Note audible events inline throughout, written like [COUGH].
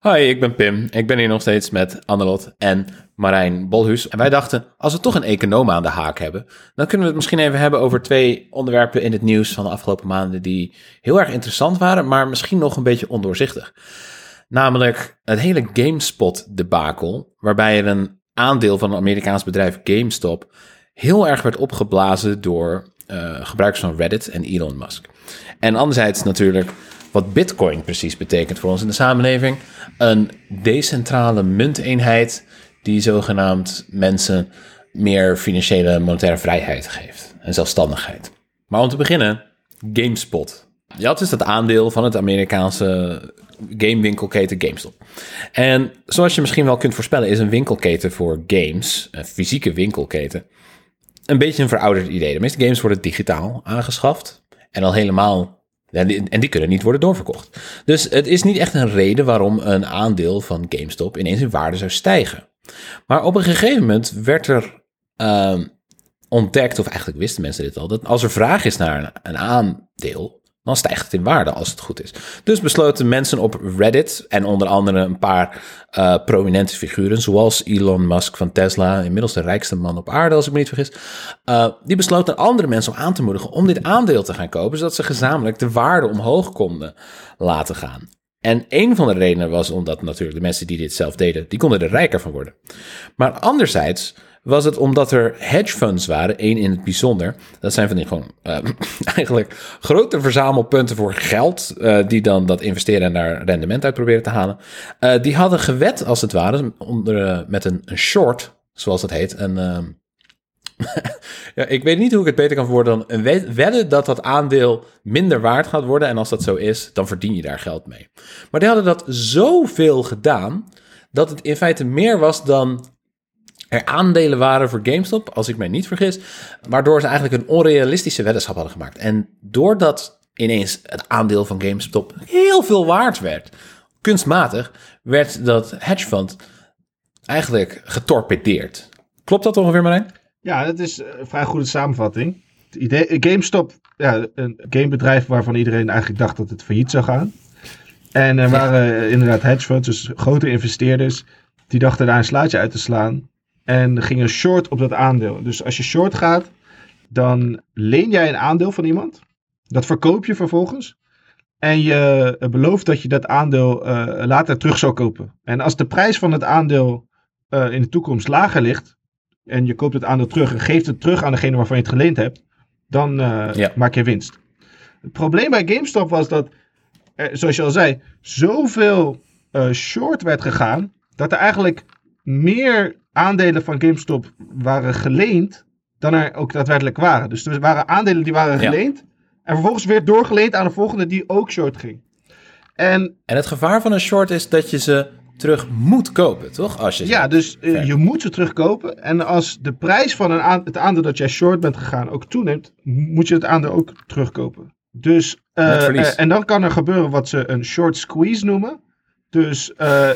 Hoi, ik ben Pim. Ik ben hier nog steeds met Annelot en Marijn Bolhuis. En wij dachten, als we toch een econoom aan de haak hebben, dan kunnen we het misschien even hebben over twee onderwerpen in het nieuws van de afgelopen maanden die heel erg interessant waren, maar misschien nog een beetje ondoorzichtig. Namelijk het hele GameSpot-debakel, waarbij er een aandeel van het Amerikaans bedrijf GameStop heel erg werd opgeblazen door uh, gebruikers van Reddit en Elon Musk. En anderzijds natuurlijk wat Bitcoin precies betekent voor ons in de samenleving. Een decentrale munteenheid die zogenaamd mensen meer financiële monetaire vrijheid geeft en zelfstandigheid. Maar om te beginnen, GameSpot. Je had dus dat aandeel van het Amerikaanse gamewinkelketen GameStop. En zoals je misschien wel kunt voorspellen, is een winkelketen voor games, een fysieke winkelketen, een beetje een verouderd idee. De meeste games worden digitaal aangeschaft. En al helemaal en die, en kunnen niet worden doorverkocht. Dus het is niet echt een reden waarom een aandeel van GameStop ineens in waarde zou stijgen. Maar op een gegeven moment werd er uh, ontdekt, of eigenlijk wisten mensen dit al, dat als er vraag is naar een, een aandeel, dan stijgt het in waarde als het goed is. Dus besloten mensen op Reddit en onder andere een paar uh, prominente figuren, zoals Elon Musk van Tesla, inmiddels de rijkste man op aarde, als ik me niet vergis, uh, die besloten andere mensen om aan te moedigen om dit aandeel te gaan kopen, zodat ze gezamenlijk de waarde omhoog konden laten gaan. En een van de redenen was omdat natuurlijk de mensen die dit zelf deden, die konden er rijker van worden. Maar anderzijds was het omdat er hedge funds waren, één in het bijzonder. Dat zijn van die gewoon uh, [CLEARS THROAT] eigenlijk grote verzamelpunten voor geld, uh, die dan dat investeren en daar rendement uit proberen te halen. Uh, die hadden gewet, als het ware, onder, met een, een, short, zoals dat heet. Een, [LAUGHS] ja, ik weet niet hoe ik het beter kan verwoorden dan wedden dat dat aandeel minder waard gaat worden. En als dat zo is, dan verdien je daar geld mee. Maar die hadden dat zoveel gedaan, dat het in feite meer was dan er aandelen waren voor GameStop, als ik mij niet vergis, waardoor ze eigenlijk een onrealistische weddenschap hadden gemaakt. En doordat ineens het aandeel van GameStop heel veel waard werd, kunstmatig, werd dat hedge fund eigenlijk getorpedeerd. Klopt dat ongeveer, Marijn? Ja, dat is een vrij goede samenvatting. Het idee, GameStop, ja, een gamebedrijf waarvan iedereen eigenlijk dacht dat het failliet zou gaan. En er waren inderdaad hedge funds, dus grote investeerders, die dachten daar een slaatje uit te slaan. En gingen short op dat aandeel. Dus als je short gaat, dan leen jij een aandeel van iemand. Dat verkoop je vervolgens. En je belooft dat je dat aandeel uh, later terug zou kopen. En als de prijs van het aandeel uh, in de toekomst lager ligt. En je koopt het aandeel terug en geeft het terug aan degene waarvan je het geleend hebt. Dan uh, ja. maak je winst. Het probleem bij GameStop was dat, zoals je al zei, zoveel short werd gegaan. Dat er eigenlijk meer aandelen van GameStop waren geleend dan er ook daadwerkelijk waren. Dus er waren aandelen die waren geleend. En vervolgens weer doorgeleend aan de volgende die ook short ging. En, en het gevaar van een short is dat je ze terug moet kopen, toch? Als je ja, dus uh, je moet ze terugkopen. En als de prijs van een het aandeel dat jij short bent gegaan ook toeneemt, moet je het aandeel ook terugkopen. Dus, uh, en dan kan er gebeuren wat ze een short squeeze noemen. Dus uh,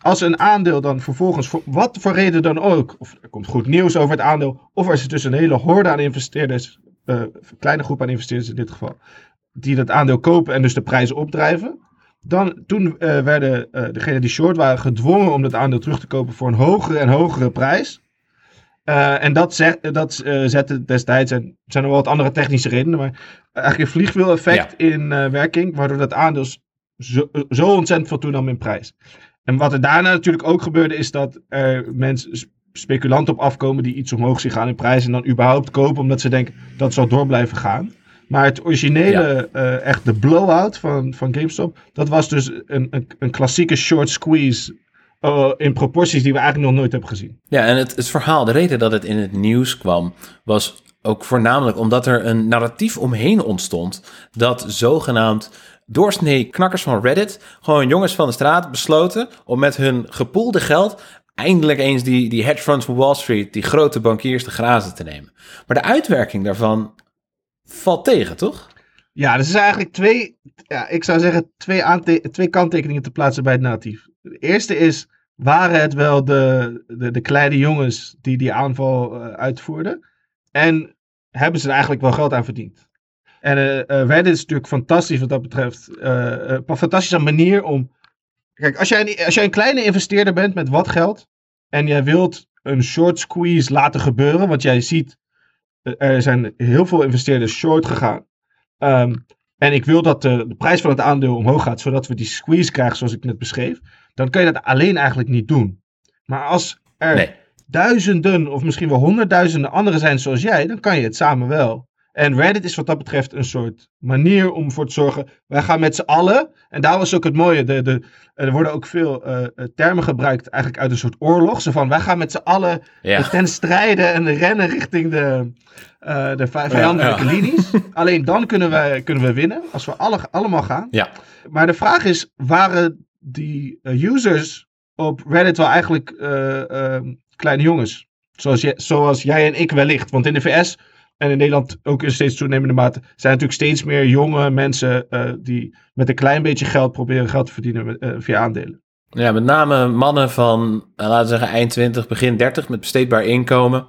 als een aandeel dan vervolgens, voor wat voor reden dan ook, of er komt goed nieuws over het aandeel, of er is dus een hele horde aan investeerders, een kleine groep aan investeerders in dit geval, die dat aandeel kopen en dus de prijzen opdrijven. Dan, toen werden degenen die short waren gedwongen om dat aandeel terug te kopen voor een hogere en hogere prijs. en dat, zet, dat zette destijds, en zijn er wel wat andere technische redenen, maar eigenlijk een vliegwiel-effect ja. in werking, waardoor dat aandeel zo, zo ontzettend veel toenam in prijs. En wat er daarna natuurlijk ook gebeurde, is dat er mensen, speculanten op afkomen die iets omhoog zien gaan in prijs. En dan überhaupt kopen omdat ze denken dat zal door blijven gaan. Maar het originele, ja. uh, echt de blowout van, van GameStop, dat was dus een, een, een klassieke short squeeze uh, in proporties die we eigenlijk nog nooit hebben gezien. Ja, en het, het verhaal, de reden dat het in het nieuws kwam, was ook voornamelijk omdat er een narratief omheen ontstond dat zogenaamd doorsnee knakkers van Reddit, gewoon jongens van de straat, besloten om met hun gepoelde geld eindelijk eens die, die hedge funds van Wall Street, die grote bankiers, te grazen te nemen. Maar de uitwerking daarvan valt tegen, toch? Ja, dus er zijn eigenlijk twee, ja, ik zou zeggen, twee, twee kanttekeningen te plaatsen bij het narratief. De eerste is, waren het wel de, de, de kleine jongens die die aanval uh, uitvoerden? En hebben ze er eigenlijk wel geld aan verdiend? En uh, uh, Reddit is natuurlijk fantastisch wat dat betreft. Uh, een fantastische manier om Kijk, als jij, een, als jij een kleine investeerder bent met wat geld. en jij wilt een short squeeze laten gebeuren. want jij ziet. er zijn heel veel investeerders short gegaan. Ehm, en ik wil dat de, de, prijs van het aandeel omhoog gaat. zodat we die squeeze krijgen zoals ik net beschreef. dan kan je dat alleen eigenlijk niet doen. Maar als er duizenden of misschien wel honderdduizenden anderen zijn zoals jij. dan kan je het samen wel. En Reddit is wat dat betreft een soort manier om voor te zorgen. Wij gaan met z'n allen. En daar was ook het mooie. De, de, er worden ook veel uh, termen gebruikt eigenlijk uit een soort oorlog. Zo van wij gaan met z'n allen ten strijden en rennen richting de, uh, de vijandelijke linies. [LAUGHS] Alleen dan kunnen we, kunnen we winnen. Als we alle, allemaal gaan. Ja. Maar de vraag is, waren die users op Reddit wel eigenlijk ehm, kleine jongens? Zoals, je, zoals jij en ik wellicht. Want in de VS en in Nederland ook in steeds toenemende mate zijn natuurlijk steeds meer jonge mensen uh, die met een klein beetje geld proberen geld te verdienen uh, via aandelen. Ja, met name mannen van, uh, laten we zeggen, eind 20, begin 30 met besteedbaar inkomen.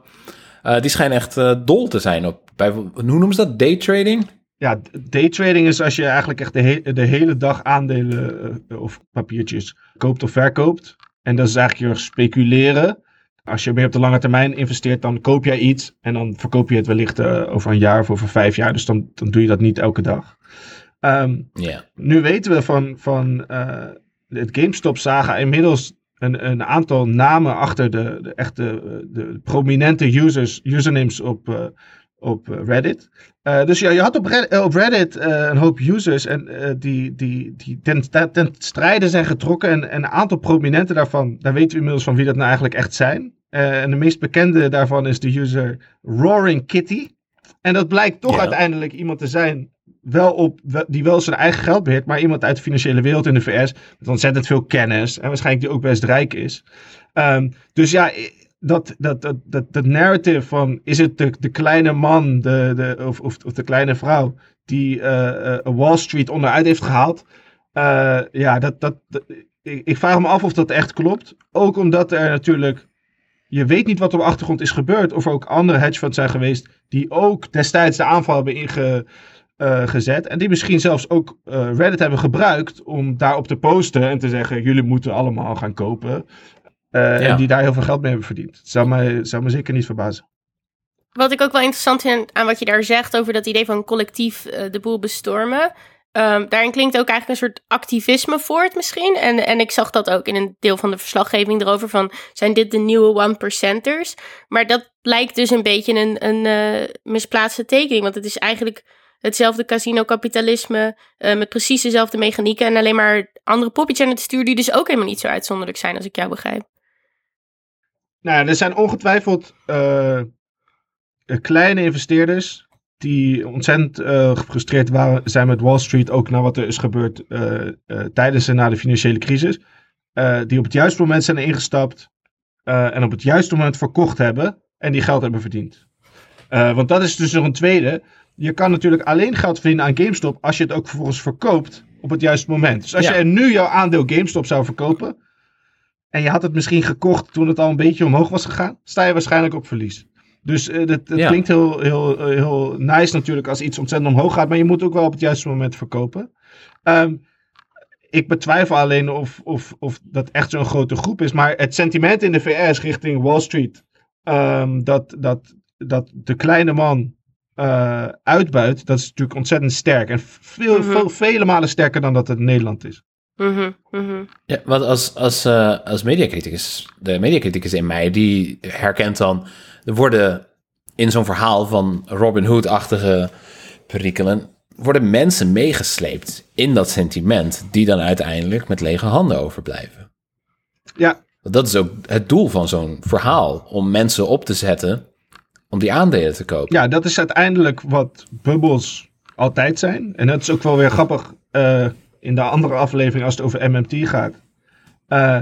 die schijnen echt dol te zijn op, bij, hoe noemen ze dat, daytrading? Ja, daytrading is als je eigenlijk echt de, he de hele dag aandelen of papiertjes koopt of verkoopt. En dat is eigenlijk je speculeren als je meer op de lange termijn investeert, dan koop jij iets en dan verkoop je het wellicht uh, over een jaar of over vijf jaar. Dus dan, dan doe je dat niet elke dag. Um, Nu weten we van, van uh, het GameStop-saga inmiddels een, een aantal namen achter de, de echte de prominente users, usernames op, uh, op Reddit. Uh, dus ja, je had op Reddit, op Reddit uh, een hoop users en, uh, die, die, die ten, ten strijde zijn getrokken. En, en, een aantal prominenten daarvan, daar weten we inmiddels van wie dat nou eigenlijk echt zijn. en de meest bekende daarvan is de user Roaring Kitty. En dat blijkt toch uiteindelijk iemand te zijn wel op, die wel zijn eigen geld beheert, maar iemand uit de financiële wereld in de VS met ontzettend veel kennis en waarschijnlijk die ook best rijk is. Um, dus ja, dat, dat, dat, dat, dat narrative van is het de, de kleine man de, de, of, of, de kleine vrouw die uh, Wall Street onderuit heeft gehaald. Uh, ja, dat, dat, ik, ik, vraag me af of dat echt klopt. Ook omdat er natuurlijk, je weet niet wat op de achtergrond is gebeurd. Of er ook andere hedge funds zijn geweest die ook destijds de aanval hebben ingezet. en die misschien zelfs ook Reddit hebben gebruikt om daarop te posten en te zeggen: jullie moeten allemaal gaan kopen. Uh, En die daar heel veel geld mee hebben verdiend. Het zou mij, zou me zeker niet verbazen. Wat ik ook wel interessant vind aan wat je daar zegt over dat idee van collectief uh, de boel bestormen. Um, daarin klinkt ook eigenlijk een soort activisme voort misschien. En, en ik zag dat ook in een deel van de verslaggeving erover van... zijn dit de nieuwe one-percenters? Maar dat lijkt dus een beetje een, een uh, misplaatste tekening. Want het is eigenlijk hetzelfde casino-kapitalisme... Uh, met precies dezelfde mechanieken... en alleen maar andere poppetjes aan het stuur... die dus ook helemaal niet zo uitzonderlijk zijn als ik jou begrijp. Nou, er zijn ongetwijfeld uh, kleine investeerders die ontzettend uh, gefrustreerd waren, zijn met Wall Street, ook na wat er is gebeurd uh, tijdens en na de financiële crisis. die op het juiste moment zijn ingestapt en op het juiste moment verkocht hebben en die geld hebben verdiend. want dat is dus nog een tweede. Je kan natuurlijk alleen geld verdienen aan GameStop als je het ook vervolgens verkoopt op het juiste moment. Dus als je nu jouw aandeel GameStop zou verkopen, en je had het misschien gekocht toen het al een beetje omhoog was gegaan, sta je waarschijnlijk op verlies. Dus uh, dat, klinkt heel, heel, eh, heel nice natuurlijk als iets ontzettend omhoog gaat, maar je moet ook wel op het juiste moment verkopen. Um, ik betwijfel alleen of, of, of dat echt zo'n grote groep is, maar het sentiment in de VS richting Wall Street, um, dat, dat, dat de kleine man uh, uitbuit, dat is natuurlijk ontzettend sterk. En veel, mm -hmm. veel, vele malen sterker dan dat het in Nederland is. Mm -hmm, Ja, want als, als, uh, als mediacriticus, de mediacriticus in mij, die herkent dan, er worden in zo'n verhaal van Robin Hood-achtige perikelen, worden mensen meegesleept in dat sentiment, die dan uiteindelijk met lege handen overblijven. Ja. Dat is ook het doel van zo'n verhaal, om mensen op te zetten om die aandelen te kopen. Ja, dat is uiteindelijk wat bubbels altijd zijn. En dat is ook wel weer grappig. Uh, in de andere aflevering als het over MMT gaat. Uh,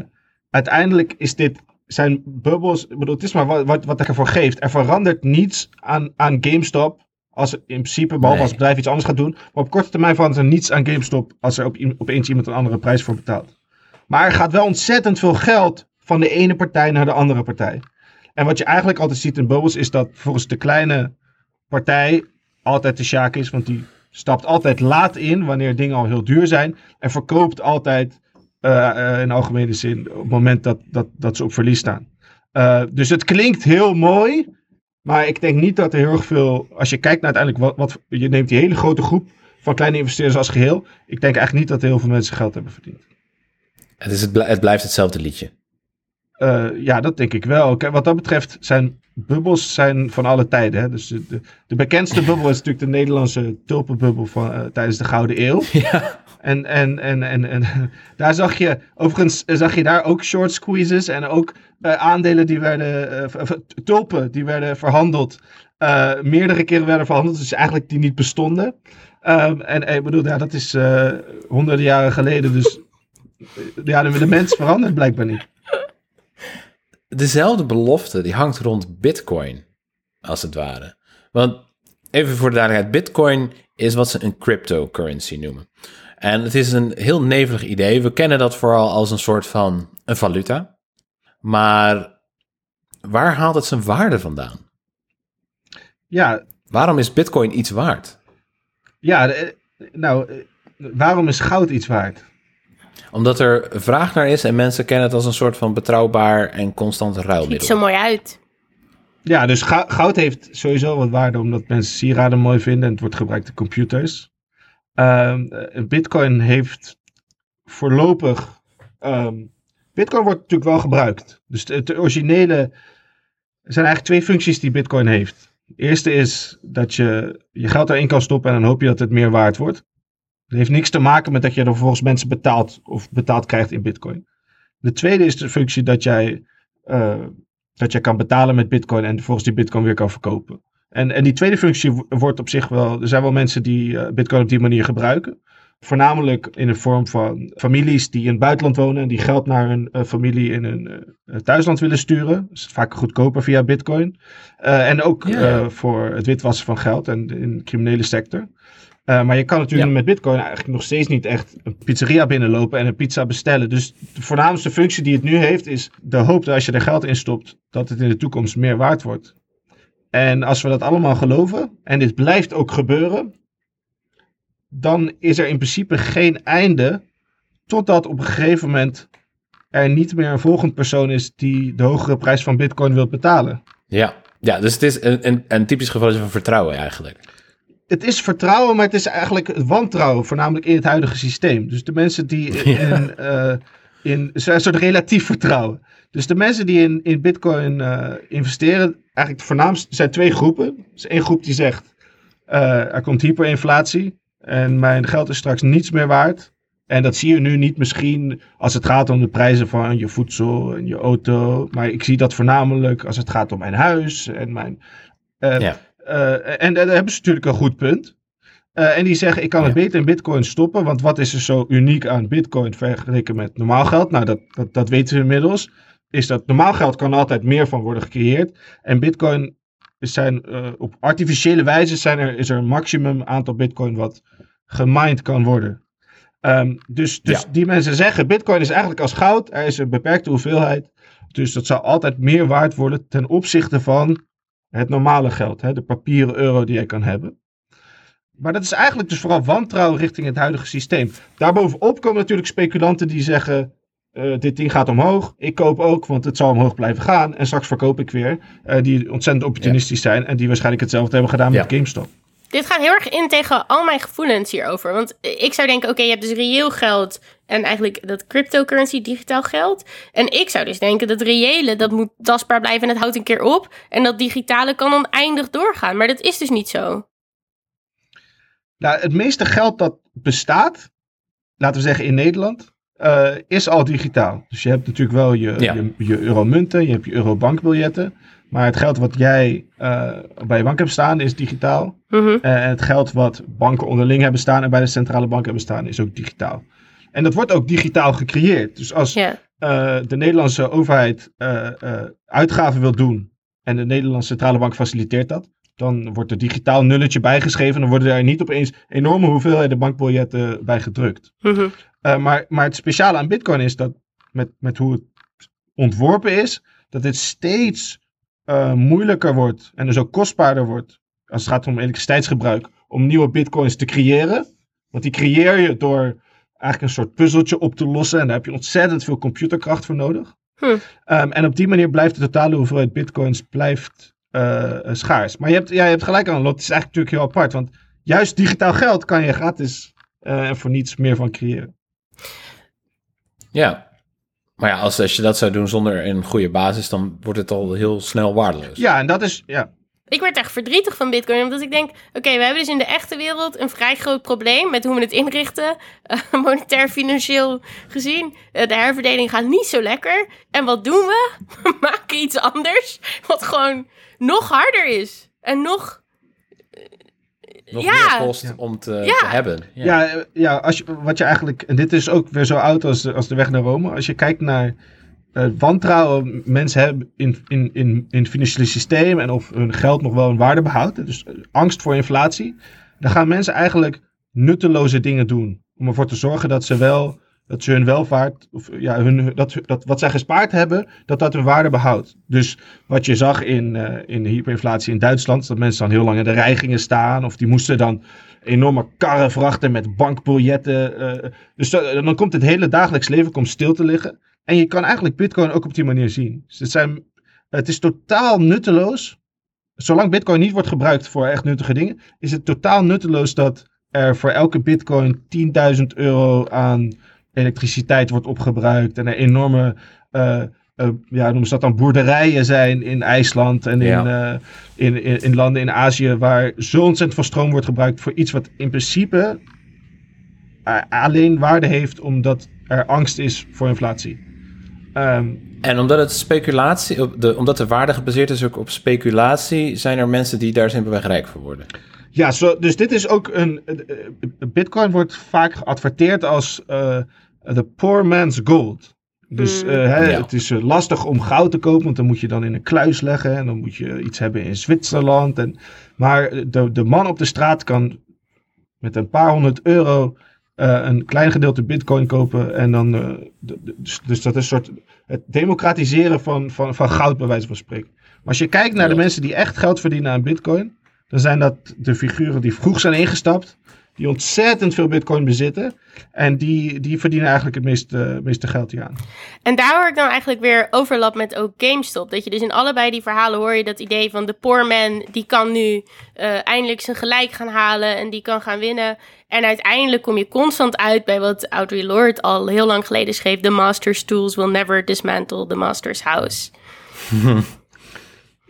uiteindelijk is dit, zijn bubbels, ik bedoel, het is maar wat, wat, wat ervoor geeft. Er verandert niets aan, aan GameStop als in principe, behalve als het bedrijf iets anders gaat doen. Maar op korte termijn verandert er niets aan GameStop als er op, opeens iemand een andere prijs voor betaalt. Maar er gaat wel ontzettend veel geld van de ene partij naar de andere partij. En wat je eigenlijk altijd ziet in bubbels is dat volgens de kleine partij altijd de sjaak is, want die stapt altijd laat in wanneer dingen al heel duur zijn. En verkoopt altijd in algemene zin op het moment dat, dat, dat ze op verlies staan. dus het klinkt heel mooi, maar ik denk niet dat er heel veel, als je kijkt naar uiteindelijk wat, wat je neemt die hele grote groep van kleine investeerders als geheel. Ik denk eigenlijk niet dat heel veel mensen geld hebben verdiend. Het, is het, het blijft hetzelfde liedje. Uh, ja, dat denk ik wel. Wat dat betreft zijn bubbels zijn van alle tijden. Hè? Dus de, de, bekendste bubbel is natuurlijk de Nederlandse tulpenbubbel van, uh, tijdens de Gouden Eeuw. [LAUGHS] Ja. En, en, en, en, en [LAUGHS] daar zag je, overigens zag je daar ook short squeezes en ook uh, aandelen die werden, tulpen die werden verhandeld. meerdere keren werden verhandeld, dus eigenlijk die niet bestonden. Um, en ik bedoel, ja, dat is honderden jaren geleden, dus [LAUGHS] ja, de, de mens verandert blijkbaar niet dezelfde belofte die hangt rond Bitcoin, als het ware. Want even voor de duidelijkheid, Bitcoin is wat ze een cryptocurrency noemen. En het is een heel nevelig idee. We kennen dat vooral als een soort van een valuta. Maar waar haalt het zijn waarde vandaan? Ja. Waarom is Bitcoin iets waard? Ja, nou, waarom is goud iets waard? Omdat er vraag naar is en mensen kennen het als een soort van betrouwbaar en constant ruilmiddel. Ziet zo mooi uit. Ja, dus goud heeft sowieso wat waarde omdat mensen sieraden mooi vinden en het wordt gebruikt in computers. Um, Bitcoin heeft voorlopig. Um, Bitcoin wordt natuurlijk wel gebruikt. Dus het originele. Er zijn eigenlijk twee functies die Bitcoin heeft. De eerste is dat je je geld erin kan stoppen en dan hoop je dat het meer waard wordt. Het heeft niks te maken met dat je er vervolgens mensen betaalt of betaald krijgt in bitcoin. De tweede is de functie dat jij, uh, dat jij kan betalen met bitcoin en vervolgens die bitcoin weer kan verkopen. En, en die tweede functie wordt op zich wel, er zijn wel mensen die uh, bitcoin op die manier gebruiken. Voornamelijk in de vorm van families die in het buitenland wonen en die geld naar hun uh, familie in hun thuisland willen sturen. Dat is vaak goedkoper via bitcoin. en ook voor het witwassen van geld en in de criminele sector. Uh, maar je kan natuurlijk met Bitcoin eigenlijk nog steeds niet echt een pizzeria binnenlopen en een pizza bestellen. Dus de voornaamste functie die het nu heeft is de hoop dat als je er geld in stopt, dat het in de toekomst meer waard wordt. En als we dat allemaal geloven, en dit blijft ook gebeuren, dan is er in principe geen einde totdat op een gegeven moment er niet meer een volgend persoon is die de hogere prijs van Bitcoin wil betalen. Ja, ja dus het is een, een, een typisch geval van vertrouwen eigenlijk het is vertrouwen, maar het is eigenlijk wantrouwen, voornamelijk in het huidige systeem. Dus de mensen die in, uh, in een soort relatief vertrouwen. Dus de mensen die in, in Bitcoin uh, investeren, eigenlijk de voornaamste zijn twee groepen. Is één groep die zegt: uh, er komt hyperinflatie en mijn geld is straks niets meer waard. En dat zie je nu niet misschien als het gaat om de prijzen van je voedsel en je auto. Maar ik zie dat voornamelijk als het gaat om mijn huis en mijn. ja. Uh, en daar hebben ze natuurlijk een goed punt. Uh, en die zeggen, ik kan het beter in bitcoin stoppen, want wat is er zo uniek aan bitcoin vergeleken met normaal geld? Nou, dat, dat, dat weten we inmiddels. Is dat normaal geld kan altijd meer van worden gecreëerd. En bitcoin zijn uh, op artificiële wijze zijn er, is er een maximum aantal bitcoin wat gemined kan worden. Um, dus dus die mensen zeggen, bitcoin is eigenlijk als goud, er is een beperkte hoeveelheid. Dus dat zal altijd meer waard worden ten opzichte van het normale geld, hè, de papieren euro die je kan hebben. Maar dat is eigenlijk dus vooral wantrouwen richting het huidige systeem. Daarbovenop komen natuurlijk speculanten die zeggen: uh, dit ding gaat omhoog. Ik koop ook, want het zal omhoog blijven gaan. En straks verkoop ik weer. Uh, die ontzettend opportunistisch zijn en die waarschijnlijk hetzelfde hebben gedaan met GameStop. Dit gaat heel erg in tegen al mijn gevoelens hierover. Want ik zou denken, oké, je hebt dus reëel geld en eigenlijk dat cryptocurrency digitaal geld. En ik zou dus denken, dat reële, dat moet tastbaar blijven en het houdt een keer op. En dat digitale kan oneindig doorgaan. Maar dat is dus niet zo. Nou, het meeste geld dat bestaat, laten we zeggen in Nederland, uh, is al digitaal. Dus je hebt natuurlijk wel je, je, je euromunten, je hebt je eurobankbiljetten. Maar het geld wat jij uh, bij je bank hebt staan is digitaal. Mhm. En het geld wat banken onderling hebben staan en bij de centrale bank hebben staan is ook digitaal. En dat wordt ook digitaal gecreëerd. Dus als uh, de Nederlandse overheid uh, uitgaven wil doen en de Nederlandse centrale bank faciliteert dat, dan wordt er digitaal nulletje bijgeschreven. Dan worden er niet opeens enorme hoeveelheden bankbiljetten bij gedrukt. Mhm. maar, maar het speciale aan Bitcoin is dat met, met hoe het ontworpen is, dat het steeds uh, moeilijker wordt en dus ook kostbaarder wordt als het gaat om elektriciteitsgebruik, om nieuwe bitcoins te creëren. Want die creëer je door eigenlijk een soort puzzeltje op te lossen. En daar heb je ontzettend veel computerkracht voor nodig. Hm. Ehm, en op die manier blijft de totale hoeveelheid bitcoins blijft, uh, schaars. Maar je hebt, ja, je hebt gelijk aan, het is eigenlijk natuurlijk heel apart. Want juist digitaal geld kan je gratis uh, voor niets meer van creëren. Ja, maar ja, als, als je dat zou doen zonder een goede basis, dan wordt het al heel snel waardeloos. Ja, en dat is, ja, ik werd echt verdrietig van Bitcoin, omdat ik denk: oké, we hebben dus in de echte wereld een vrij groot probleem met hoe we het inrichten, uh, [LAUGHS] monetair, financieel gezien. Uh, de herverdeling gaat niet zo lekker. En wat doen we? [LAUGHS] We maken iets anders, wat gewoon nog harder is en nog. Nog ja. meer kost om te, ja. te hebben. Ja, ja, ja als je, wat je eigenlijk. En dit is ook weer zo oud als de, als de weg naar Rome. Als je kijkt naar uh, wantrouwen mensen hebben in, in, in, in het financiële systeem en of hun geld nog wel een waarde behoudt. Dus eh, angst voor inflatie. Dan gaan mensen eigenlijk nutteloze dingen doen. Om ervoor te zorgen dat ze wel dat ze hun welvaart, of ja, hun, dat, dat wat zij gespaard hebben, dat dat hun waarde behoudt. Dus wat je zag in, uh, in de hyperinflatie in Duitsland, dat mensen dan heel lang in de rij gingen staan, of die moesten dan enorme karren vrachten met bankbiljetten. Uh, dus dan komt het hele dagelijks leven komt stil te liggen. En je kan eigenlijk Bitcoin ook op die manier zien. Dus het, zijn, het is totaal nutteloos. Zolang Bitcoin niet wordt gebruikt voor echt nuttige dingen, is het totaal nutteloos dat er voor elke Bitcoin 10.000 euro aan elektriciteit wordt opgebruikt. En er enorme, uh, uh, ja, noemen ze dat dan, boerderijen zijn in IJsland en in, uh, in, in, in, landen in Azië waar zo ontzettend veel stroom wordt gebruikt voor iets wat in principe alleen waarde heeft omdat er angst is voor inflatie. Um, en omdat het speculatie, de, omdat de waarde gebaseerd is ook op speculatie, zijn er mensen die daar simpelweg rijk voor worden. Ja, zo, dus dit is ook een. Bitcoin wordt vaak geadverteerd als uh, the poor man's gold. Dus uh, hè, ja. het is lastig om goud te kopen, want dan moet je dan in een kluis leggen en dan moet je iets hebben in Zwitserland. En, maar de, de man op de straat kan met een paar honderd euro uh, een klein gedeelte bitcoin kopen. En dan, uh, dus, dus, dat is een soort het democratiseren van, van, van goud, bij wijze van spreken. Maar als je kijkt naar de mensen die echt geld verdienen aan bitcoin, dan zijn dat de figuren die vroeg zijn ingestapt die ontzettend veel bitcoin bezitten. En die, die verdienen eigenlijk het meeste, meeste geld hier aan. En daar hoor ik dan eigenlijk weer overlap met ook GameStop. Dat je dus in allebei die verhalen hoor je dat idee van de poor man... die kan nu uh, eindelijk zijn gelijk gaan halen en die kan gaan winnen. En uiteindelijk kom je constant uit bij wat Audrey Lorde al heel lang geleden schreef... The master's tools will never dismantle the master's house. [LAUGHS]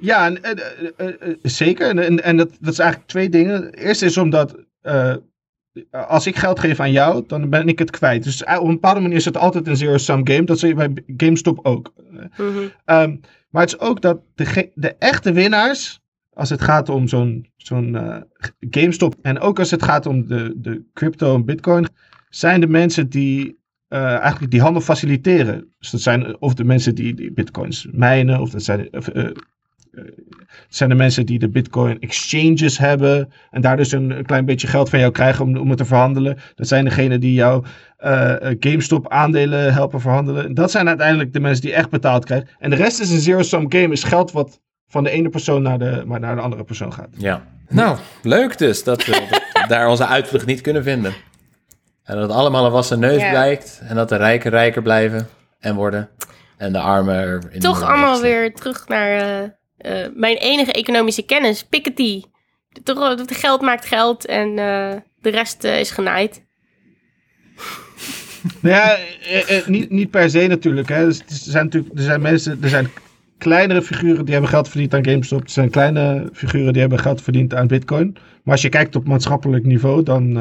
Ja, en, zeker. En, en, dat, dat is eigenlijk twee dingen. Eerst is omdat uh, als ik geld geef aan jou, dan ben ik het kwijt. Dus eh, op een bepaalde manier is het altijd een zero-sum game. Dat zie je bij GameStop ook. Mm um, maar het is ook dat de, de echte winnaars, als het gaat om zo'n zo'n uh, GameStop en ook als het gaat om de, de crypto en bitcoin, zijn de mensen die uh, eigenlijk die handel faciliteren. Dus dat zijn of de mensen die, die bitcoins mijnen, of dat zijn uh, het zijn de mensen die de Bitcoin exchanges hebben. En daar dus een, klein beetje geld van jou krijgen om, om het te verhandelen. Dat zijn degenen die jou uh, GameStop aandelen helpen verhandelen. Dat zijn uiteindelijk de mensen die echt betaald krijgen. En de rest is een zero-sum game. Is geld wat van de ene persoon naar de, maar naar de andere persoon gaat. Ja. Nou, leuk dus dat we [LAUGHS] daar onze uitvlucht niet kunnen vinden. En dat het allemaal een wassen neus blijkt. En dat de rijken rijker blijven en worden. En de armen Toch allemaal weer terug naar... Uh uh, mijn enige economische kennis, Piketty. De, geld maakt geld en uh, de rest uh, is genaaid. Nou [LAUGHS] ja, niet, niet per se natuurlijk. Hè. Dus er, zijn natuurlijk er zijn mensen, er zijn kleinere figuren die hebben geld verdiend aan GameStop. Er zijn kleine figuren die hebben geld verdiend aan Bitcoin. Maar als je kijkt op maatschappelijk niveau, dan,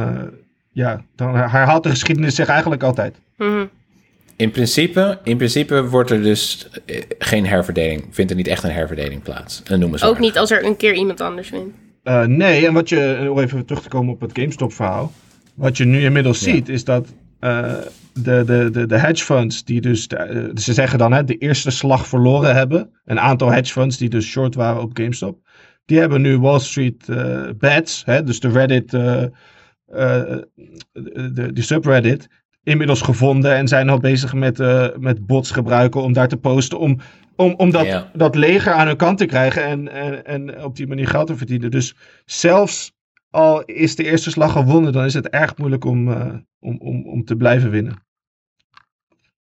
ja, dan herhaalt de geschiedenis zich eigenlijk altijd. Mm in principe, in principe wordt er dus eh, geen herverdeling, vindt er niet echt een herverdeling plaats. En noemen ze Ook niet als er een keer iemand anders wint. Uh, nee, en wat je, om even terug te komen op het GameStop-verhaal. Wat je nu inmiddels ziet, is dat uh, de, de, de, de hedge funds, die dus, de, ze zeggen dan hè, de eerste slag verloren hebben. Een aantal hedge funds die dus short waren op GameStop. Die hebben nu Wall Street uh, bets, hè, dus de Reddit, de, de subreddit inmiddels gevonden en zijn al bezig met, uh, met bots gebruiken om daar te posten. Om, om, om dat, dat leger aan hun kant te krijgen en, en, en op die manier geld te verdienen. Dus zelfs al is de eerste slag gewonnen, dan is het erg moeilijk om, om, om, om te blijven winnen.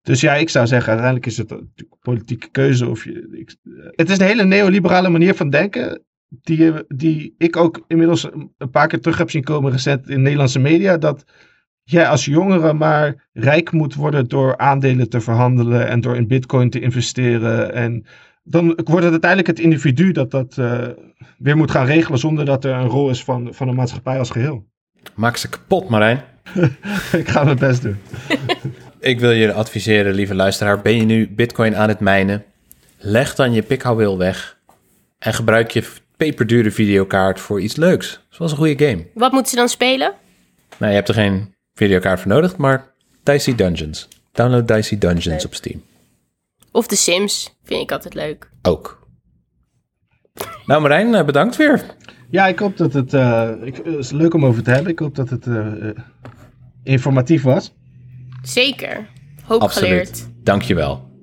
Dus ja, ik zou zeggen, uiteindelijk is het een politieke keuze. Of je, ik, het is een hele neoliberale manier van denken. Die, die ik ook inmiddels een paar keer terug heb zien komen recent in Nederlandse media. Dat jij als jongere maar rijk moet worden door aandelen te verhandelen en door in bitcoin te investeren. En dan wordt het uiteindelijk het individu dat dat uh, weer moet gaan regelen zonder dat er een rol is van, van de maatschappij als geheel. Maak ze kapot, Marijn. [LAUGHS] ik ga mijn best doen. [LAUGHS] ik wil je adviseren, lieve luisteraar. Ben je nu bitcoin aan het mijnen? Leg dan je pikhouweel weg en gebruik je peperdure videokaart voor iets leuks. Zoals een goede game. Wat moeten ze dan spelen? Nou, je hebt er geen videokaart voor nodig, maar Dicey Dungeons. Download Dicey Dungeons op Steam. Of The Sims, vind ik altijd leuk. Ook. Nou Marijn, eh, bedankt weer. Ja, ik hoop dat het, uh, ik, het is leuk om over te hebben. Ik hoop dat het uh, informatief was. Zeker. Hoop Absoluut. geleerd. Dankjewel.